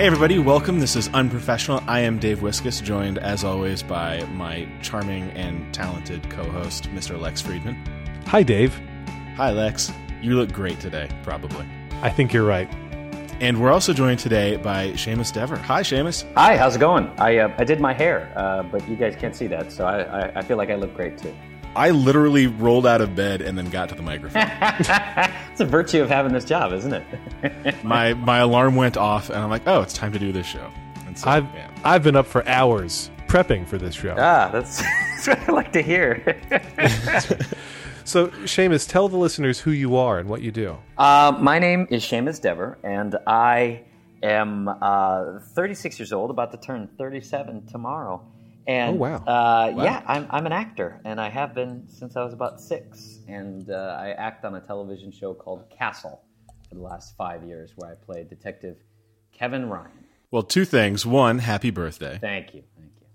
Hey, everybody, welcome. This is Unprofessional. I am Dave Wiskus, joined as always by my charming and talented co host, Mr. Lex Friedman. Hi, Dave. Hi, Lex. You look great today, probably. I think you're right. And we're also joined today by Seamus Dever. Hi, Seamus. Hi, how's it going? I uh, I did my hair, uh, but you guys can't see that, so I, I, I feel like I look great too. I literally rolled out of bed and then got to the microphone. it's a virtue of having this job, isn't it? my my alarm went off, and I'm like, oh, it's time to do this show. And so, I've yeah. I've been up for hours prepping for this show. ah, that's, that's what I like to hear. So, Seamus, tell the listeners who you are and what you do. uh, my name is Seamus Dever, and I am uh, 36 years old, about to turn 37 tomorrow. And Oh, wow. Uh, yeah, I'm, I'm an actor, and I have been since I was about six. And uh, I act on a television show called Castle for the last five years, where I play Detective Kevin Ryan. Well, two things. One, happy birthday. Thank you, thank you.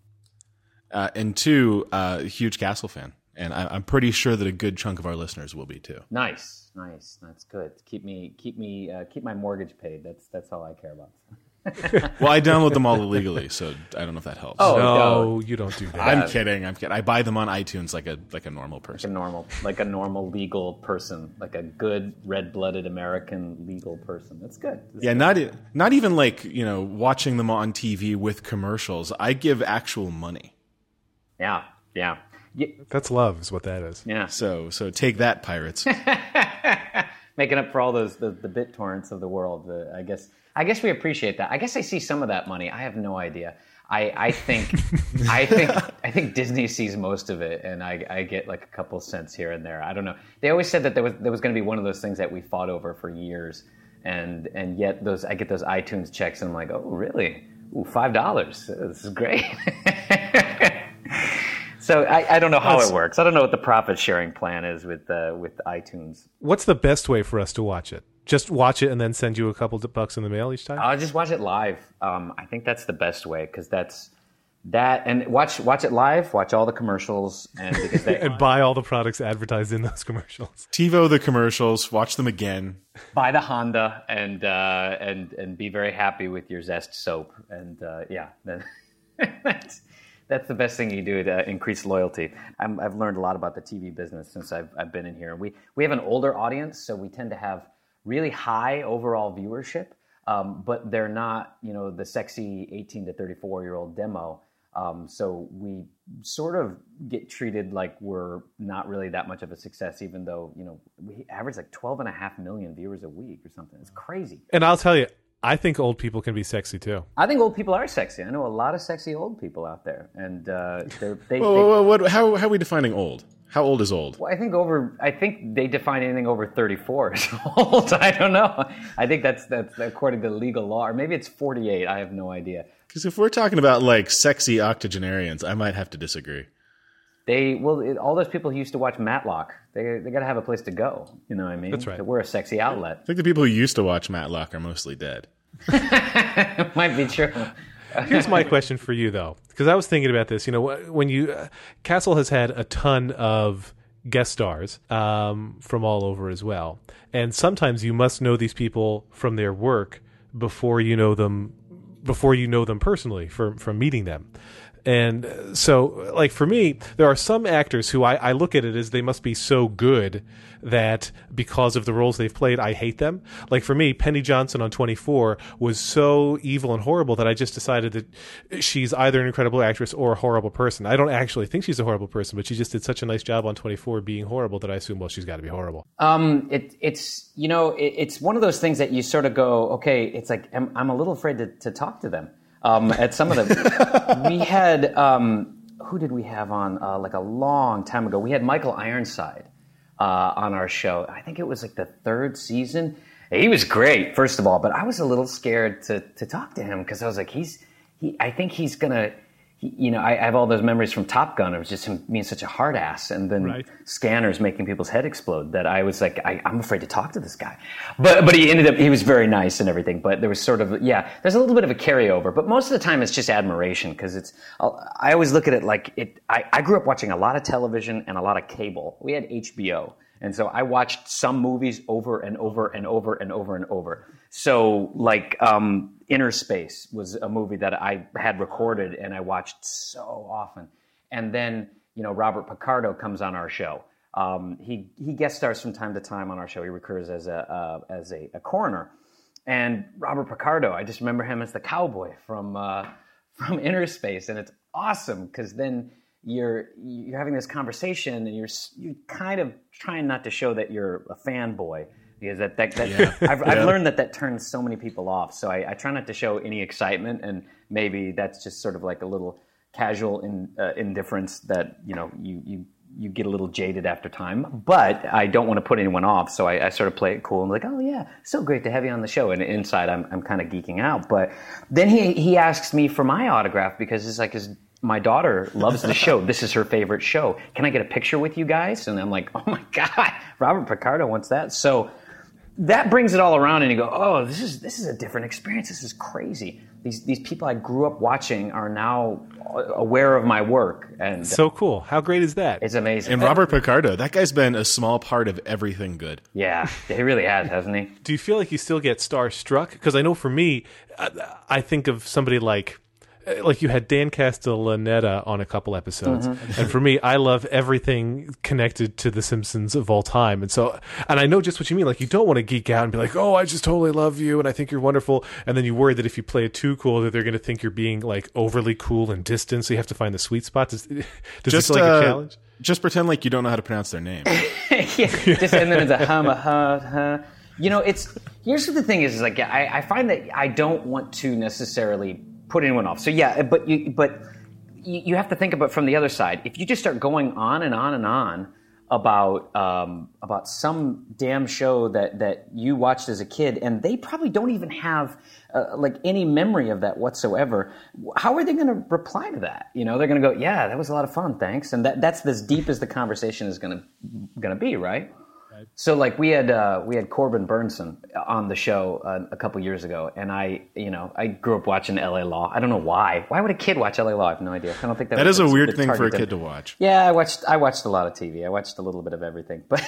Uh, and two, uh, huge Castle fan. And I, I'm pretty sure that a good chunk of our listeners will be too. Nice, nice. That's good. Keep me, keep me, uh, keep my mortgage paid. That's that's all I care about. Well, I download them all illegally, so I don't know if that helps. Oh, no, no. you don't do that. I'm kidding. I'm kidding. I buy them on iTunes like a like a normal a person. normal, like a normal legal person, like a good red-blooded American legal person. That's good. That's Yeah, good. not not even like you know watching them on TV with commercials. I give actual money. yeah, yeah, yeah. That's love, is what that is. yeah. So so take that, pirates. Making up for all those the, the bit torrents of the world. The, I guess I guess we appreciate that. I guess I see some of that money. I have no idea. I, I think I think I think Disney sees most of it, and I, I get like a couple cents here and there. I don't know. They always said that there was there was going to be one of those things that we fought over for years, and and yet those I get those iTunes checks, and I'm like, oh really? Ooh, five dollars. This is great. so I, I don't know how That's- it works. I don't know what the profit sharing plan is with uh, with iTunes. What's the best way for us to watch it? Just watch it and then send you a couple of bucks in the mail each time? I'll just watch it live. Um, I think that's the best way because that's that and watch watch it live. Watch all the commercials and because they and buy all the products advertised in those commercials. TiVo the commercials. Watch them again. buy the Honda and uh, and and be very happy with your Zest soap and uh, yeah, that- that's that's the best thing you do to increase loyalty. I'm, I've learned a lot about the TV business since I've I've been in here. We we have an older audience, so we tend to have really high overall viewership, um, but they're not you know the sexy 18 to 34 year old demo. Um, so we sort of get treated like we're not really that much of a success, even though you know we average like 12 and a half million viewers a week or something. It's crazy. And I'll tell you, I think old people can be sexy too. I think old people are sexy. I know a lot of sexy old people out there, and uh, they're, they. Whoa, they whoa, whoa, what, how how are we defining old? How old is old? well, I think over. I think they define anything over 34 as old. I don't know. I think that's that's according to legal law, or maybe it's 48. I have no idea. Because if we're talking about like sexy octogenarians, I might have to disagree. They well, it, all those people who used to watch Matlock, they they got to have a place to go. You know what I mean? That's right. We're a sexy outlet. I think the people who used to watch Matlock are mostly dead. Might be true. Here's my question for you, though, because I was thinking about this. You know, when you uh, Castle has had a ton of guest stars um, from all over as well, and sometimes you must know these people from their work before you know them before you know them personally from from meeting them. And so, like for me, there are some actors who I, I look at it as they must be so good that because of the roles they've played, I hate them. Like for me, Penny Johnson on 24 was so evil and horrible that I just decided that she's either an incredible actress or a horrible person. I don't actually think she's a horrible person, but she just did such a nice job on 24 being horrible that I assume, well, she's got to be horrible. Um, it, it's you know it, it's one of those things that you sort of go, okay, it's like I'm, I'm a little afraid to, to talk to them. Um, at some of them, we had um, who did we have on uh, like a long time ago? We had Michael Ironside uh, on our show. I think it was like the third season. He was great, first of all, but I was a little scared to to talk to him because I was like, he's he. I think he's gonna. You know, I, I have all those memories from Top Gun. It was just him being such a hard ass, and then Right. scanners making people's head explode. That I was like, I, I'm afraid to talk to this guy. But but he ended up he was very nice and everything. But there was sort of yeah, there's a little bit of a carryover. But most of the time, it's just admiration because it's. I always look at it like it. I, I grew up watching a lot of television and a lot of cable. We had HBO, And so I watched some movies over and over and over and over and over. So like um, Innerspace was a movie that I had recorded and I watched so often. And then you know Robert Picardo comes on our show. Um, he he guest stars from time to time on our show. He recurs as a uh, as a, a, coroner. And Robert Picardo, I just remember him as the cowboy from uh, from Innerspace, and it's awesome because then you're you're having this conversation and you're you kind of trying not to show that you're a fanboy because that, that, that yeah. I've, yeah. I've, learned that that turns so many people off. So I, I, try not to show any excitement, and maybe that's just sort of like a little casual in, uh, indifference that you know you you you get a little jaded after time. But I don't want to put anyone off, so I, I sort of play it cool and like, oh yeah, so great to have you on the show. And inside, I'm I'm kind of geeking out. But then he he asks me for my autograph because it's like his my daughter loves the show. This is her favorite show. Can I get a picture with you guys? And I'm like, oh my god, Robert Picardo wants that. So that brings it all around, and you go, oh, this is this is a different experience. This is crazy. These these people I grew up watching are now aware of my work, and so cool. How great is that? It's amazing. And Robert Picardo, that guy's been a small part of everything good. Yeah, he really has, hasn't he? Do you feel like you still get starstruck? Because I know for me, I think of somebody like like you had Dan Castellaneta on a couple episodes, mm-hmm. and for me, I love everything connected to The Simpsons of all time, and so, and I know just what you mean. Like you don't want to geek out and be like, "Oh, I just totally love you, and I think you're wonderful," and then you worry that if you play it too cool, that they're going to think you're being like overly cool and distant. So you have to find the sweet spot. Does, does just, it feel like uh, a challenge? Just pretend like you don't know how to pronounce their name. yeah, just and then it's a hum, a huh, huh. You know, it's here's what the thing is. Is like I, I find that I don't want to necessarily put anyone off. So yeah, but you but you have to think about from the other side. If you just start going on and on and on about um, about some damn show that that you watched as a kid, and they probably don't even have uh, like any memory of that whatsoever. How are they going to reply to that? You know, they're going to go, "Yeah, that was a lot of fun, thanks," and that that's as deep as the conversation is going to going to be, right? So like we had uh, we had Corbin Bernsen on the show uh, a couple years ago, and I you know I grew up watching L.A. Law. I don't know why. Why would a kid watch L.A. Law? I have no idea. I don't think that that is a weird thing for a kid to watch. Yeah, I watched I watched a lot of TV. I watched a little bit of everything, but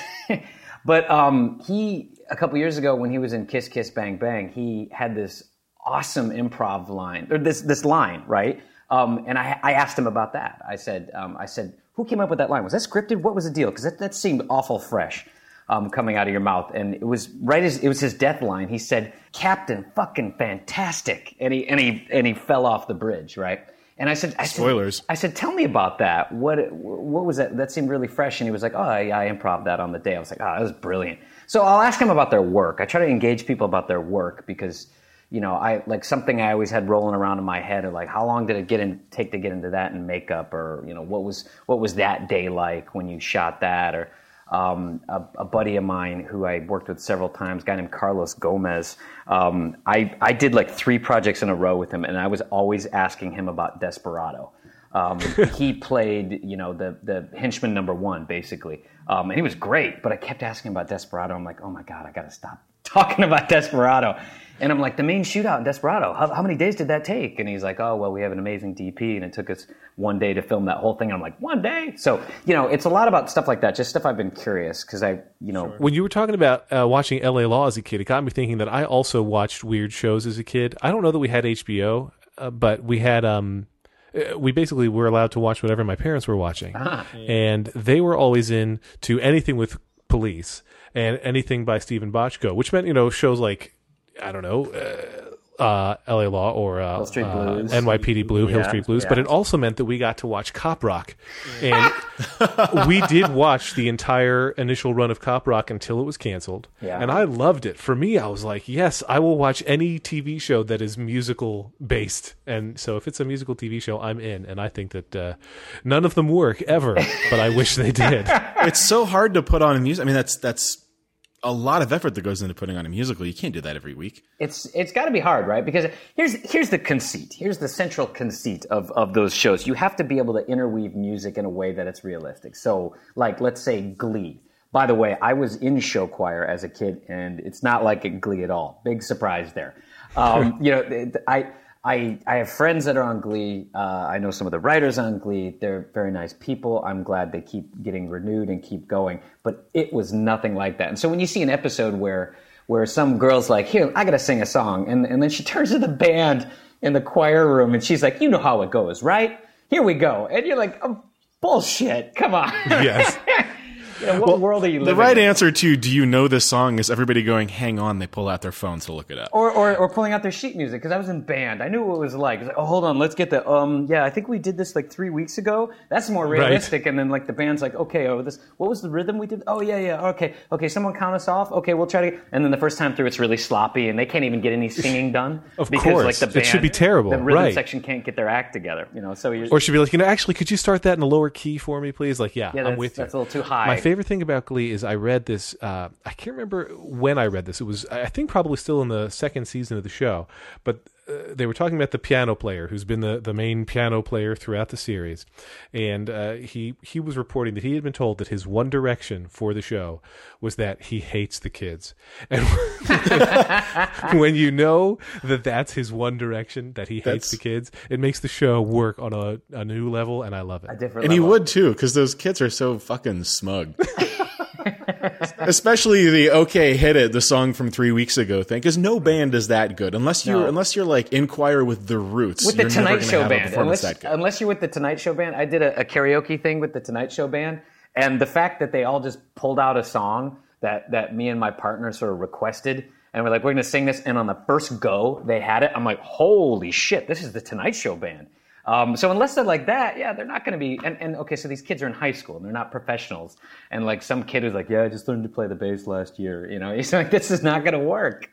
but um, he a couple years ago when he was in Kiss Kiss Bang Bang, he had this awesome improv line or this this line right. Um, and I, I asked him about that. I said, um, I said, who came up with that line? Was that scripted? What was the deal? Because that, that seemed awful fresh um, coming out of your mouth. And it was right as it was his death line. He said, "Captain, fucking fantastic," and he and he and he fell off the bridge. Right. And I said, I spoilers. Said, I said, tell me about that. What what was that? That seemed really fresh. And he was like, oh, I, I improv that on the day. I was like, oh, that was brilliant. So I'll ask him about their work. I try to engage people about their work because you know, I like something I always had rolling around in my head of like, how long did it get in, take to get into that in makeup, or you know, what was what was that day like when you shot that, or um, a, a, buddy of mine who I worked with several times, a guy named Carlos Gomez. Um, I, I did like three projects in a row with him, and I was always asking him about Desperado. Um, he played, you know, the the henchman number one, basically, um, and he was great. But I kept asking about Desperado. I'm like, oh my god, I got to stop talking about Desperado. And I'm like, the main shootout in Desperado, how, how, many days did that take? And he's like, oh, well, we have an amazing DP, and it took us one day to film that whole thing. And I'm like, one day? So, you know, it's a lot about stuff like that, just stuff I've been curious because I, you know. When you were talking about uh, watching LA Law as a kid, it got me thinking that I also watched weird shows as a kid. I don't know that we had HBO, uh, but we had. um uh, we basically were allowed to watch whatever my parents were watching, ah. and they were always in to anything with police and anything by Steven Bochco, which meant you know shows like I don't know, uh, uh, LA Law or uh, Hill Street uh, NYPD Blue, Hill Street Blues. Yeah. But it also meant that we got to watch Cop Rock. And we did watch the entire initial run of Cop Rock until it was canceled. Yeah. And I loved it. For me, I was like, yes, I will watch any TV show that is musical based. And so if it's a musical TV show, I'm in. And I think that uh, none of them work ever, but I wish they did. it's so hard to put on a music. I mean, that's that's a lot of effort that goes into putting on a musical. You can't do that every week. It's it's got to be hard, right? Because here's here's the conceit. Here's the central conceit of of those shows. You have to be able to interweave music in a way that it's realistic. So, like let's say Glee. By the way, I was in show choir as a kid, and it's not like Glee at all. Big surprise there. Um, you know, I I, I have friends that are on Glee. Uh, I know some of the writers on Glee. They're very nice people. I'm glad they keep getting renewed and keep going. But it was nothing like that. And so when you see an episode where where some girl's like, "Here, I got to sing a song," and and then she turns to the band in the choir room and she's like, "You know how it goes, right? Here we go," and you're like, oh, "Bullshit! Come on." Yes. You know, what world are you living The right in? answer to "Do you know this song?" is everybody going, "Hang on!" They pull out their phones to look it up. Or, or, or pulling out their sheet music because I was in band. I knew what it was like. It's like, oh, hold on, let's get the um. Yeah, I think we did this like three weeks ago. That's more realistic. And then like the band's like, okay, oh this, what was the rhythm we did? Oh yeah, yeah, okay, okay. Someone count us off. Okay, we'll try to. And then the first time through, it's really sloppy, and they can't even get any singing done. Of because course. like the It should be terrible, The rhythm right. section can't get their act together. You know, so you're. Or she'd be like, you know, actually, could you start that in a lower key for me, please? Like, yeah, Yeah, I'm with you. that's a little too high. My favorite thing about Glee is I read this. Uh, I can't remember when I read this. It was, I think, probably still in the second season of the show. But uh, they were talking about the piano player who's been the, the main piano player throughout the series, and uh, he he was reporting that he had been told that his one direction for the show was that he hates the kids, and when you know that that's his one direction that he hates That's- the kids, it makes the show work on a, a new level, and I love it. a different And he would too, because those kids are so fucking smug. Especially the "Okay, hit it" the song from three weeks ago thing, because no band is that good unless you No. unless you're like Inquire with the Roots. with the you're Tonight gonna Show band. Unless, unless you're with the Tonight Show band, I did a, a karaoke thing with the Tonight Show band, and the fact that they all just pulled out a song that that me and my partner sort of requested, and we're like, we're going to sing this, and on the first go they had it. I'm like, holy shit, this is the Tonight Show band. Um, so unless they're like that, yeah, they're not going to be. And, and okay, so these kids are in high school and they're not professionals. And like some kid who's like, yeah, I just learned to play the bass last year. You know, he's like, this is not going to work.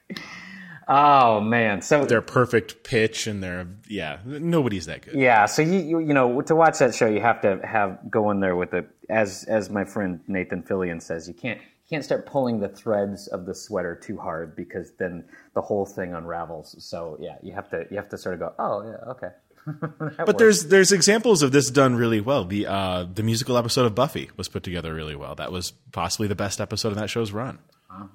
Oh man, so their perfect pitch and their yeah, nobody's that good. yeah, so you, you you know to watch that show, you have to have go in there with it. As as my friend Nathan Fillion says, you can't you can't start pulling the threads of the sweater too hard because then the whole thing unravels. So yeah, you have to you have to sort of go, oh yeah, okay. But there's there's examples of this done really well. The uh, the musical episode of Buffy was put together really well. That was possibly the best episode of that show's run.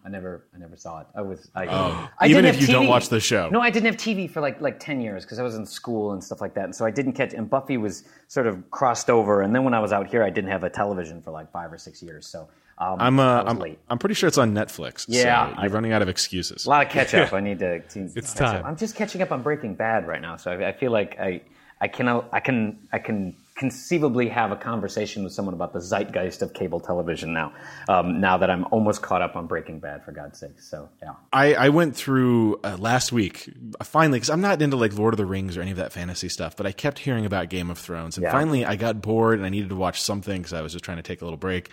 I never, I never saw it. I was, I, I Oh. Even didn't if you don't watch the show. No, I didn't have TV for like like ten years because I was in school and stuff like that, and so I didn't catch. And Buffy was sort of crossed over, and then when I was out here, I didn't have a television for like five or six years. So um, I'm uh, I was I'm, late. I'm pretty sure it's on Netflix. Yeah, so you're running out of excuses. A lot of catch up. I need to. to It's catch up. time. I'm just catching up on Breaking Bad right now, so I, I feel like I I can I can I can conceivably have a conversation with someone about the zeitgeist of cable television now. Um, now that I'm almost caught up on Breaking Bad, for God's sake. So yeah. I, I went through uh, last week uh, finally because I'm not into like Lord of the Rings or any of that fantasy stuff, but I kept hearing about Game of Thrones, and Yeah. finally I got bored and I needed to watch something because I was just trying to take a little break,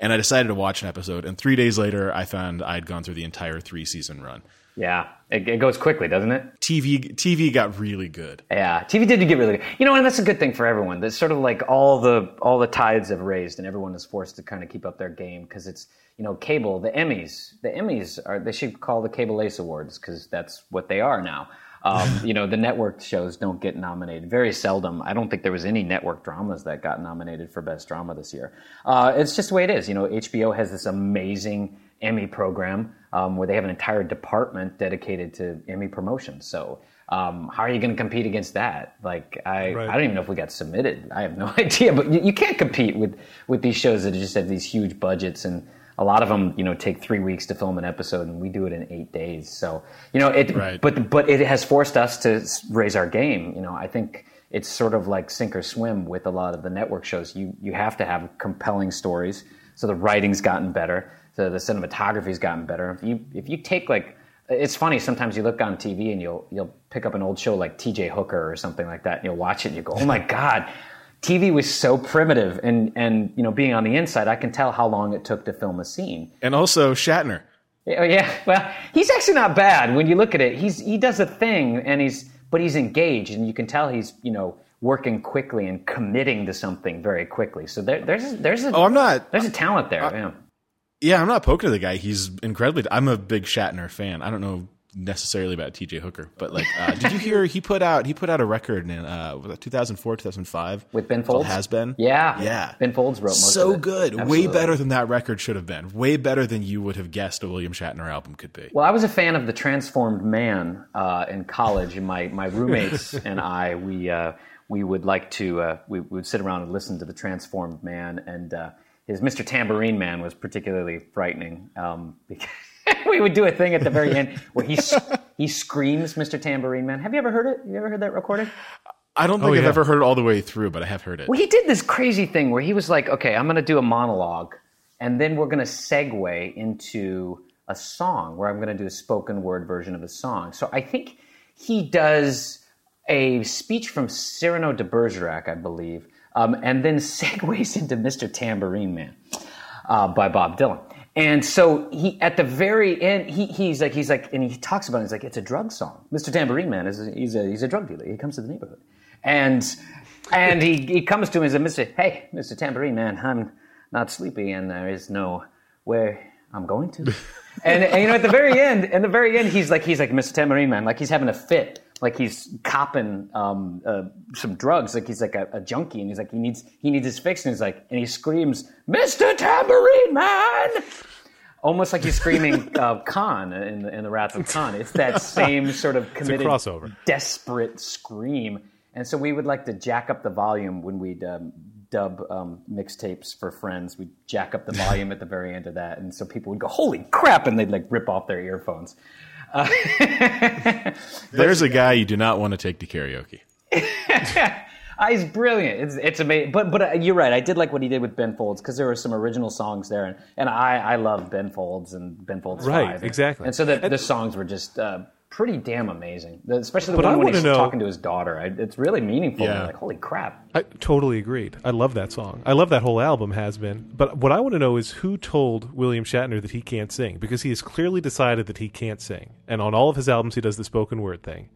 and I decided to watch an episode. And three days later, I found I'd gone through the entire three season run. Yeah, it, it goes quickly, doesn't it? TV TV got really good. Yeah, TV did get really good. You know, and that's a good thing for everyone. That's sort of like all the all the tides have raised, and everyone is forced to kind of keep up their game because it's you know cable. The Emmys, the Emmys are they should call the Cable Ace Awards because that's what they are now. Um, you know, the network shows don't get nominated very seldom. I don't think there was any network dramas that got nominated for best drama this year. Uh, it's just the way it is. You know, HBO has this amazing Emmy program um, where they have an entire department dedicated to Emmy promotion. So um, how are you going to compete against that? Like I, Right. I don't even know if we got submitted. I have no idea. But you, you can't compete with with these shows that just have these huge budgets and. A lot of them, you know, take three weeks to film an episode, and we do it in eight days. So, you know, it. Right. But but it has forced us to raise our game. You know, I think it's sort of like sink or swim with a lot of the network shows. You you have to have compelling stories. So the writing's gotten better. So the cinematography's gotten better. If you if you take like it's funny sometimes you look on TV and you'll you'll pick up an old show like T.J. Hooker or something like that and you'll watch it and you go oh my god TV was so primitive and and you know being on the inside I can tell how long it took to film a scene And also Shatner. Oh yeah, well, he's actually not bad when you look at it. He's he does a thing, and he's but he's engaged, and you can tell he's you know working quickly and committing to something very quickly. So there, there's there's a Oh, I'm not. there's a talent there. yeah. Yeah, I'm not poking at the guy. He's incredibly. I'm a big Shatner fan. I don't know necessarily about TJ Hooker, but like, uh, did you hear he put out he put out a record in uh, 2004, 2005 With Ben Folds? Has Been. Yeah, yeah. Ben Folds wrote most so of it. good, way better than that record should have been. Way better than you would have guessed a William Shatner album could be. Well, I was a fan of the Transformed Man uh, in college, and my, my roommates and I we uh, we would like to uh, we, we would sit around and listen to the Transformed Man, and uh, his Mr. Tambourine Man was particularly frightening um, because we would do a thing at the very end where he he screams Mr. Tambourine Man. Have you ever heard it? You ever heard that recording? I don't think Oh, I've ever heard it all the way through, but I have heard it. Well, he did this crazy thing where he was like, okay, I'm going to do a monologue, and then we're going to segue into a song where I'm going to do a spoken word version of a song. So I think he does a speech from Cyrano de Bergerac, I believe, um, and then segues into Mr. Tambourine Man uh, by Bob Dylan. And so he, at the very end, he, he's like, he's like, and he talks about it. He's like, it's a drug song. Mr. Tambourine Man is a, he's a he's a drug dealer. He comes to the neighborhood, and and he, he comes to him and says, Mr. Hey, Mr. Tambourine Man, I'm not sleepy, and there is no where I'm going to. and, and you know, at the very end, at the very end, he's like, he's like, Mr. Tambourine Man, like he's having a fit. Like he's copping um, uh, some drugs, like he's like a, a junkie, and he's like he needs he needs his fix, and he's like, and he screams, "Mr. Tambourine Man!" almost like he's screaming uh, Khan in the, in the Wrath of Khan. It's that same sort of committed, crossover. desperate scream. And so we would like to jack up the volume when we'd um, dub um, mixtapes for friends. We'd jack up the volume at the very end of that, and so people would go, "Holy crap!" and they'd like rip off their earphones. Uh, There's a guy you do not want to take to karaoke. Ah, he's brilliant. It's it's amazing. But but uh, you're right. I did like what he did with Ben Folds because there were some original songs there, and, and I I love Ben Folds and Ben Folds Right, Five. exactly. And so the the songs were just uh, pretty damn amazing. Especially the But one when he's know- talking to his daughter. I, it's really meaningful. Yeah. Like holy crap. I totally agreed. I love that song. I love that whole album has been. But what I want to know is who told William Shatner that he can't sing because he has clearly decided that he can't sing. And on all of his albums he does the spoken word thing.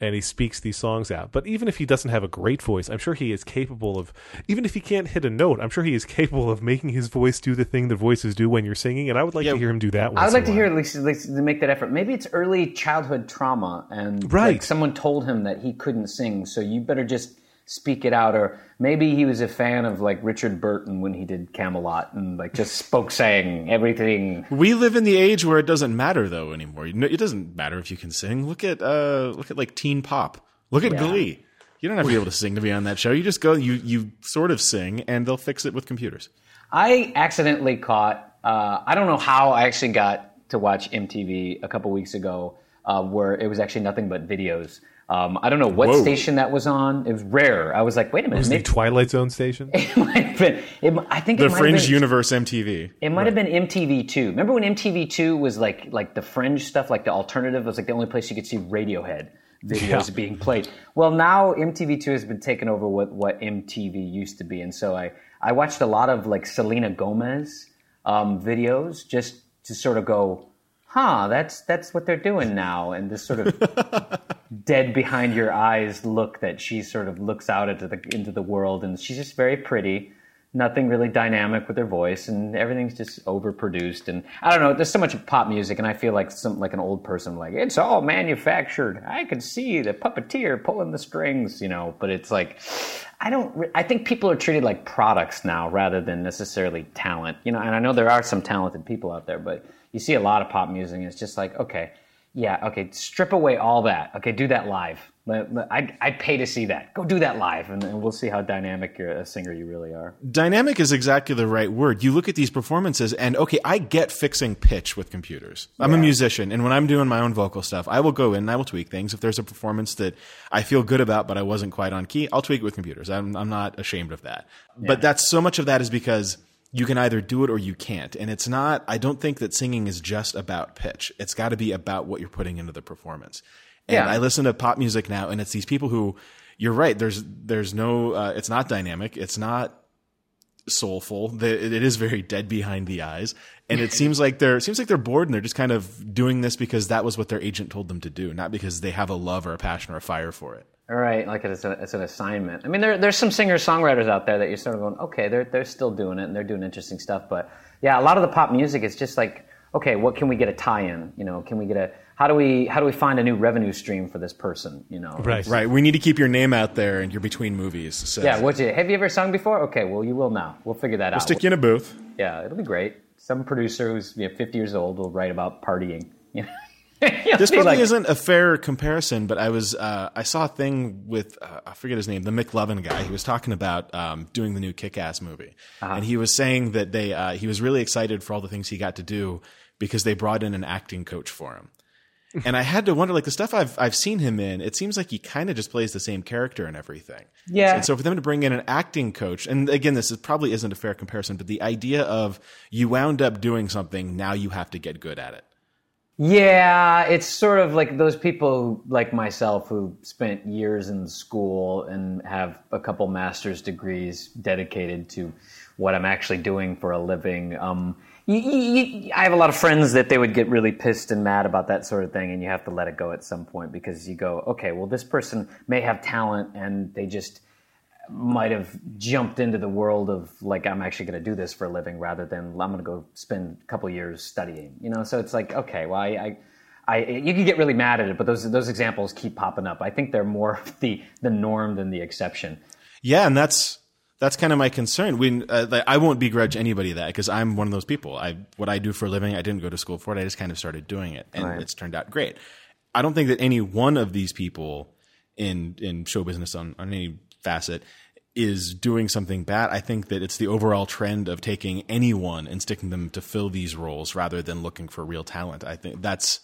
And he speaks these songs out. But even if he doesn't have a great voice, I'm sure he is capable of even if he can't hit a note, I'm sure he is capable of making his voice do the thing that voices do when you're singing, and I would like Yeah. to hear him do that once I would like to hear at least, at least to make that effort. Maybe it's early childhood trauma, and Right. like someone told him that he couldn't sing, so you better just speak it out. Or maybe he was a fan of like Richard Burton when he did Camelot, and like just spoke saying everything. We live in the age where it doesn't matter though anymore. You know, It doesn't matter if you can sing. Look at uh, look at like teen pop. Look at Yeah. Glee. You don't have to be able to sing to be on that show. You just go, you you sort of sing, and they'll fix it with computers. I accidentally caught. Uh, I don't know how I actually got to watch MTV a couple weeks ago, uh, where it was actually nothing but videos. Um, I don't know what Whoa. station that was on. It was rare. I was like, wait a minute, Was the Twilight Zone station? it might have been. It, I think The it Fringe been, Universe MTV. It might have been MTV Two. Remember when MTV Two was like like the fringe stuff, like the alternative was like the only place you could see Radiohead videos Yeah. being played. Well, now MTV Two has been taken over what what MTV used to be, and so I I watched a lot of like Selena Gomez um, videos just to sort of go, huh, that's that's what they're doing now, and this sort of dead behind your eyes look that she sort of looks out into the into the world, and she's just very pretty. Nothing really dynamic with her voice, and everything's just overproduced. And I don't know. There's so much pop music, and I feel like some like an old person. Like it's all manufactured. I can see the puppeteer pulling the strings, you know. But it's like I don't. I think people are treated like products now rather than necessarily talent. You know, and I know there are some talented people out there, but you see a lot of pop music, and it's just like okay. Yeah, okay. Strip away all that. Okay, do that live. I'd, I'd pay to see that. Go do that live, and, and we'll see how dynamic you're, a singer you really are. Dynamic is exactly the right word. You look at these performances, and okay, I get fixing pitch with computers. I'm a musician, and when I'm doing my own vocal stuff, I will go in and I will tweak things. If there's a performance that I feel good about, but I wasn't quite on key, I'll tweak it with computers. I'm, I'm not ashamed of that. But that's so much of that is because you can either do it or you can't. And it's not, I don't think that singing is just about pitch. It's got to be about what you're putting into the performance. And Yeah. I listen to pop music now, and it's these people who, you're right. There's there's no. Uh, it's not dynamic. It's not soulful. The, it is very dead behind the eyes, and it seems like they're it seems like they're bored and they're just kind of doing this because that was what their agent told them to do, not because they have a love or a passion or a fire for it. All right, like it's, a, it's an assignment. I mean, there, there's some singer songwriters out there that you're sort of going, okay, they're they're still doing it and they're doing interesting stuff. But yeah, a lot of the pop music is just like, okay, what can we get a tie-in? You know, can we get a how do we how do we find a new revenue stream for this person? You know, Right. Right. We need to keep your name out there, and you're between movies. So Yeah. What's it? Have you ever sung before? Okay, well you will now. We'll figure that out. stick you in a booth. Yeah, it'll be great. Some producer who's you know, 50 years old will write about partying. You know? This probably like- isn't a fair comparison, but I was uh, I saw a thing with uh, I forget his name, the McLovin guy. He was talking about um, doing the new Kick-Ass movie, Uh-huh. and he was saying that they uh, he was really excited for all the things he got to do because they brought in an acting coach for him. and I had to wonder, like the stuff I've I've seen him in, it seems like he kind of just plays the same character and everything. Yeah. And so for them to bring in an acting coach, and again, this is probably isn't a fair comparison, but the idea of you wound up doing something, now you have to get good at it. Yeah, it's sort of like those people like myself who spent years in school and have a couple master's degrees dedicated to what I'm actually doing for a living. Um, you, you, I have a lot of friends that they would get really pissed and mad about that sort of thing, and you have to let it go at some point because you go, okay, well, this person may have talent and they just might have jumped into the world of like I'm actually going to do this for a living rather than I'm going to go spend a couple years studying. You know, so it's like okay, well, I, I, I, you can get really mad at it, but those those examples keep popping up. I think they're more of the the norm than the exception. Yeah, and that's that's kind of my concern. We, uh, I won't begrudge anybody that because I'm one of those people. I what I do for a living, I didn't go to school for it. I just kind of started doing it, and Right. it's turned out great. I don't think that any one of these people in in show business on on any facet is doing something bad. I think that it's the overall trend of taking anyone and sticking them to fill these roles rather than looking for real talent. I think that's,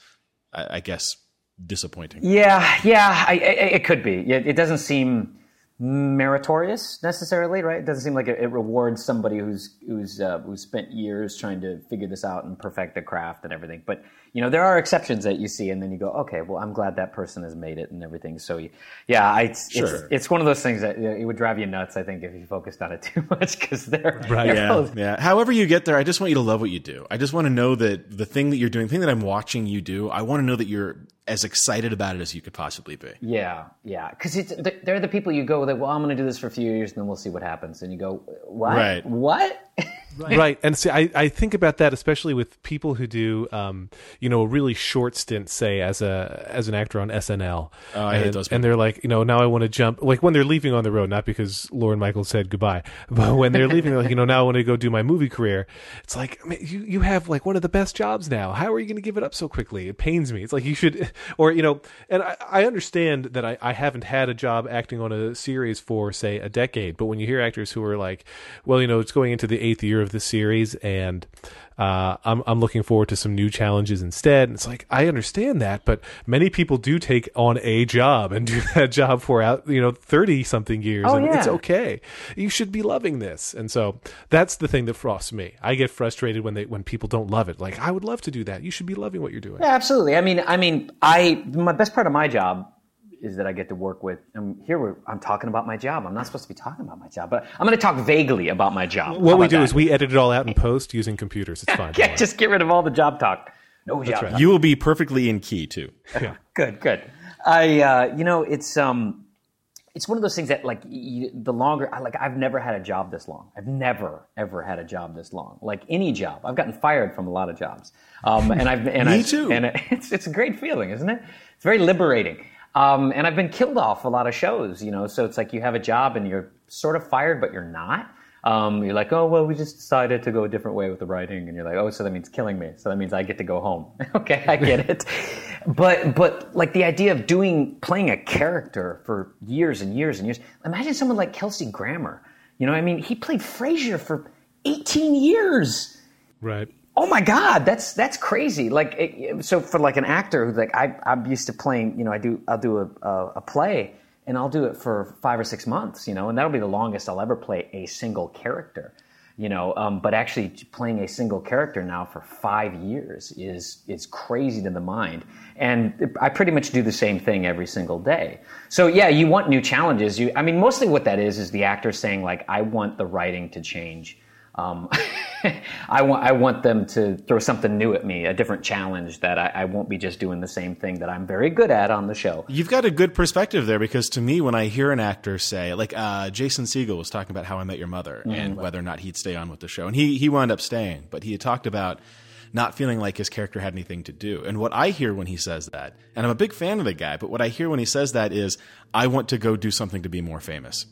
I, I guess, disappointing. Yeah, yeah, I, I, it could be. It, doesn't seem meritorious necessarily, right? It doesn't seem like it, it rewards somebody who's who's uh, who's spent years trying to figure this out and perfect the craft and everything. But you know, there are exceptions that you see, and then you go, okay, well, I'm glad that person has made it and everything. So, yeah, I, it's, Sure. it's it's one of those things that it would drive you nuts. I think if you focused on it too much because they're Right. they're yeah, both- yeah. However you get there, I just want you to love what you do. I just want to know that the thing that you're doing, the thing that I'm watching you do, I want to know that you're as excited about it as you could possibly be. Yeah, yeah, because they're the people you go with. Well, I'm going to do this for a few years, and then we'll see what happens. And you go, what? Right. What? right. And see I, I think about that especially with people who do um, you know a really short stint say as a as an actor on snl Oh, I and, hate those and they're like you know now i want to jump like when they're leaving on the road not because Lorne Michaels said goodbye but when they're leaving they're like you know now i want to go do my movie career. It's like man, you you have like one of the best jobs now. How are you going to give it up so quickly? It pains me. It's like you should or you know and i, I understand that I, I haven't had a job acting on a series for say a decade but when you hear actors who are like well you know it's going into the eighth year of the series and uh, I'm, I'm looking forward to some new challenges instead. And it's like, I understand that, but many people do take on a job and do that job for out, you know, 30 something years. Oh, and it's okay. You should be loving this. And so that's the thing that frosts me. I get frustrated when they, when people don't love it. Like, I would love to do that. You should be loving what you're doing. Yeah, absolutely. I mean, I mean, I my best part of my job is that I get to work with. And here we're, I'm talking about my job. I'm not supposed to be talking about my job, but I'm going to talk vaguely about my job. What we do that? is we edit it all out in post using computers. It's fine. Yeah, just get rid of all the job talk. No job right. talk. You will be perfectly in key too. yeah. Good, good. I, uh, you know, it's um, it's one of those things that like you, the longer, I, like I've never had a job this long. I've never ever had a job this long. Like any job, I've gotten fired from a lot of jobs. Um, and I've and Me I, too. And it's it's a great feeling, isn't it? It's very liberating. Um, and I've been killed off a lot of shows, you know. So it's like you have a job and you're sort of fired, but you're not. Um, you're like, oh well, we just decided to go a different way with the writing, and you're like, oh, so that means killing me. So that means I get to go home. okay, I get it. But but like the idea of doing playing a character for years and years and years. Imagine someone like Kelsey Grammer. You know, I mean, he played Frasier for 18 years Right. Oh my god that's that's crazy. Like it, so for like an actor who's like I, i'm used to playing you know i do i'll do a, a, a play and i'll do it for five or six months you know and that'll be the longest i'll ever play a single character you know um, but actually playing a single character now for five years is is crazy to the mind. And i pretty much do the same thing every single day. So yeah you want new challenges. You i mean mostly what that is is the actor saying like i want the writing to change um, I want I want them to throw something new at me, a different challenge that I, I won't be just doing the same thing that I'm very good at on the show. You've got a good perspective there because to me, when I hear an actor say, like uh, Jason Segel was talking about How I Met Your Mother and whether or not he'd stay on with the show, and he he wound up staying, but he had talked about not feeling like his character had anything to do. And what I hear when he says that, and I'm a big fan of the guy, but what I hear when he says that is, I want to go do something to be more famous.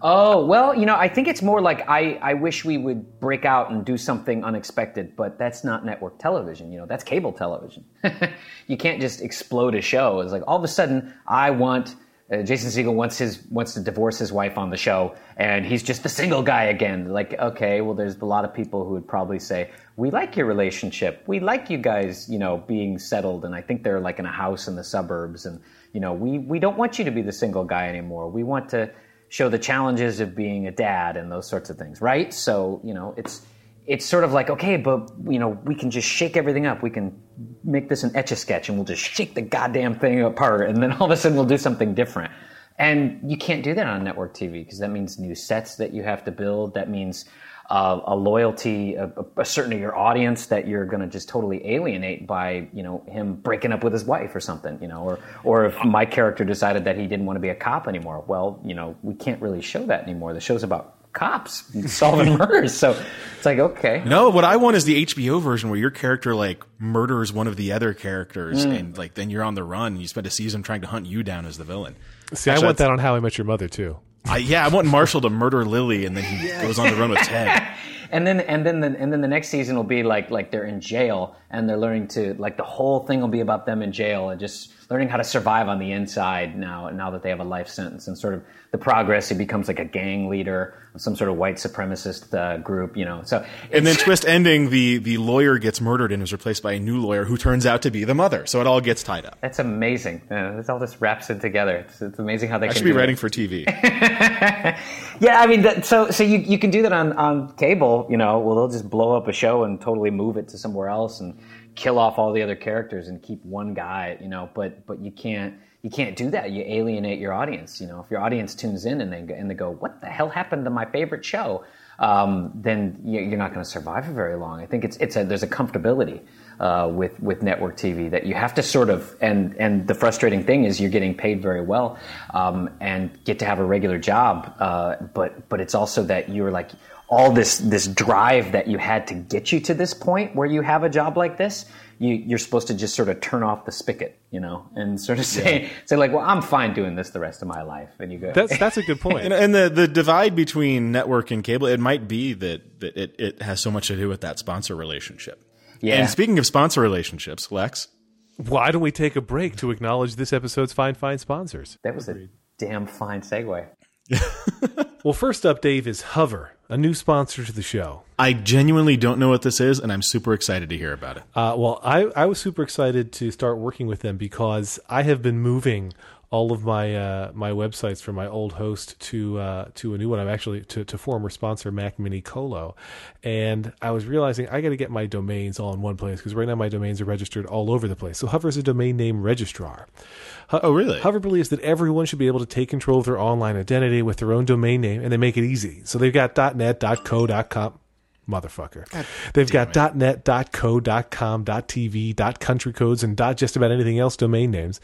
Oh, well, you know, I think it's more like I, I wish we would break out and do something unexpected, but that's not network television. You know, that's cable television. you can't just explode a show. It's like all of a sudden, I want. Uh, Jason Segel wants his wants to divorce his wife on the show, and he's just the single guy again. Like, okay, well, there's a lot of people who would probably say, "We like your relationship. We like you guys, you know, being settled." And I think they're like in a house in the suburbs, and you know, we we don't want you to be the single guy anymore. We want to show the challenges of being a dad and those sorts of things, right? So, you know, it's it's sort of like, okay, but you know, we can just shake everything up. We can make this an etch a sketch and we'll just shake the goddamn thing apart and then all of a sudden we'll do something different. And you can't do that on network TV because that means new sets that you have to build. That means uh, a loyalty, a, a certain of your audience that you're going to just totally alienate by, you know, him breaking up with his wife or something, you know, or or if my character decided that he didn't want to be a cop anymore, well, you know, we can't really show that anymore. The show's about cops solving murders, so it's like okay. No, what I want is the HBO version where your character like murders one of the other characters, mm. and like then you're on the run. and You spend a season trying to hunt you down as the villain. See, Actually, I want that on How I Met Your Mother too. I, yeah, I want Marshall to murder Lily, and then he goes on the run with Ted. and then and then the, and then the next season will be like like they're in jail and they're learning to like the whole thing will be about them in jail and just learning how to survive on the inside now now that they have a life sentence and sort of the progress he becomes like a gang leader of some sort of white supremacist uh, group you know. So and then twist ending the the lawyer gets murdered and is replaced by a new lawyer who turns out to be the mother. So it all gets tied up. That's amazing. Uh, it all just wraps it together. It's, it's amazing how they I should be writing for TV yeah I mean that, so so you, you can do that on on cable you know. Well they'll just blow up a show and totally move it to somewhere else and kill off all the other characters and keep one guy, you know, but but you can't you can't do that. You alienate your audience. You know, if your audience tunes in and they and they go, "What the hell happened to my favorite show?" Um, then you're not going to survive for very long. I think it's it's a there's a comfortability uh, with with network TV that you have to sort of and and the frustrating thing is you're getting paid very well um, and get to have a regular job, uh, but but it's also that you're like all this this drive that you had to get you to this point where you have a job like this you, you're supposed to just sort of turn off the spigot you know and sort of say yeah. say like well i'm fine doing this the rest of my life and you go that's that's a good point. And, and, the the divide between network and cable it might be that, that it, it has so much to do with that sponsor relationship. Yeah. And speaking of sponsor relationships lex. Why don't we take a break to acknowledge this episode's fine fine sponsors? That was Agreed. a damn fine segue. Well, first up, Dave, is Hover, a new sponsor to the show. I genuinely don't know what this is, and I'm super excited to hear about it. Uh, well, I, I was super excited to start working with them because I have been moving all of my uh, my websites from my old host to uh, to a new one. I'm actually to, to former sponsor Mac Mini Colo, and I was realizing I got to get my domains all in one place because right now my domains are registered all over the place. So Hover is a domain name registrar. oh, really? Hover believes that everyone should be able to take control of their online identity with their own domain name, and they make it easy. So they've got .net, .co, .com motherfucker. God They've got it. .net, .co, .com, .tv, .country codes, and .just about anything else domain names.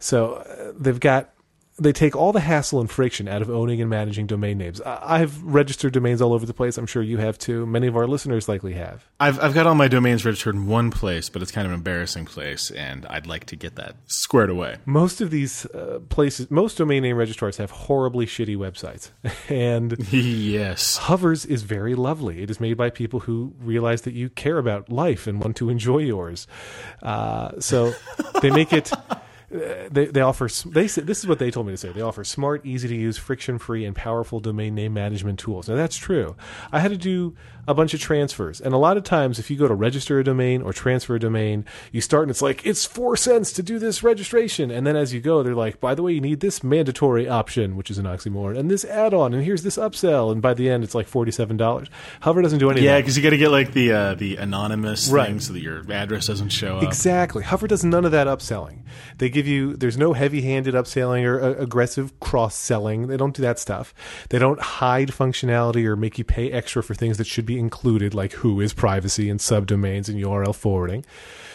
So uh, they've got they take all the hassle and friction out of owning and managing domain names. I've registered domains all over the place. I'm sure you have too. Many of our listeners likely have. I've I've got all my domains registered in one place, but it's kind of an embarrassing place, and I'd like to get that squared away. Most of these uh, places, most domain name registrars have horribly shitty websites, and yes, Hovers is very lovely. It is made by people who realize that you care about life and want to enjoy yours. Uh, so they make it. they they offer they say, this is what they told me to say. They offer smart, easy to use, friction free, and powerful domain name management tools. Now that's true. I had to do a bunch of transfers, and a lot of times, if you go to register a domain or transfer a domain, you start and it's like it's four cents to do this registration, and then as you go, they're like, by the way, you need this mandatory option, which is an oxymoron, and this add-on, and here's this upsell, and by the end, it's like forty-seven dollars. Hover doesn't do anything. Yeah, because you got to get like the uh, the anonymous right. thing so that your address doesn't show up. Exactly. Hover does none of that upselling. They give you there's no heavy-handed upselling or uh, aggressive cross-selling. They don't do that stuff. They don't hide functionality or make you pay extra for things that should be included, like WHOIS privacy and subdomains and URL forwarding.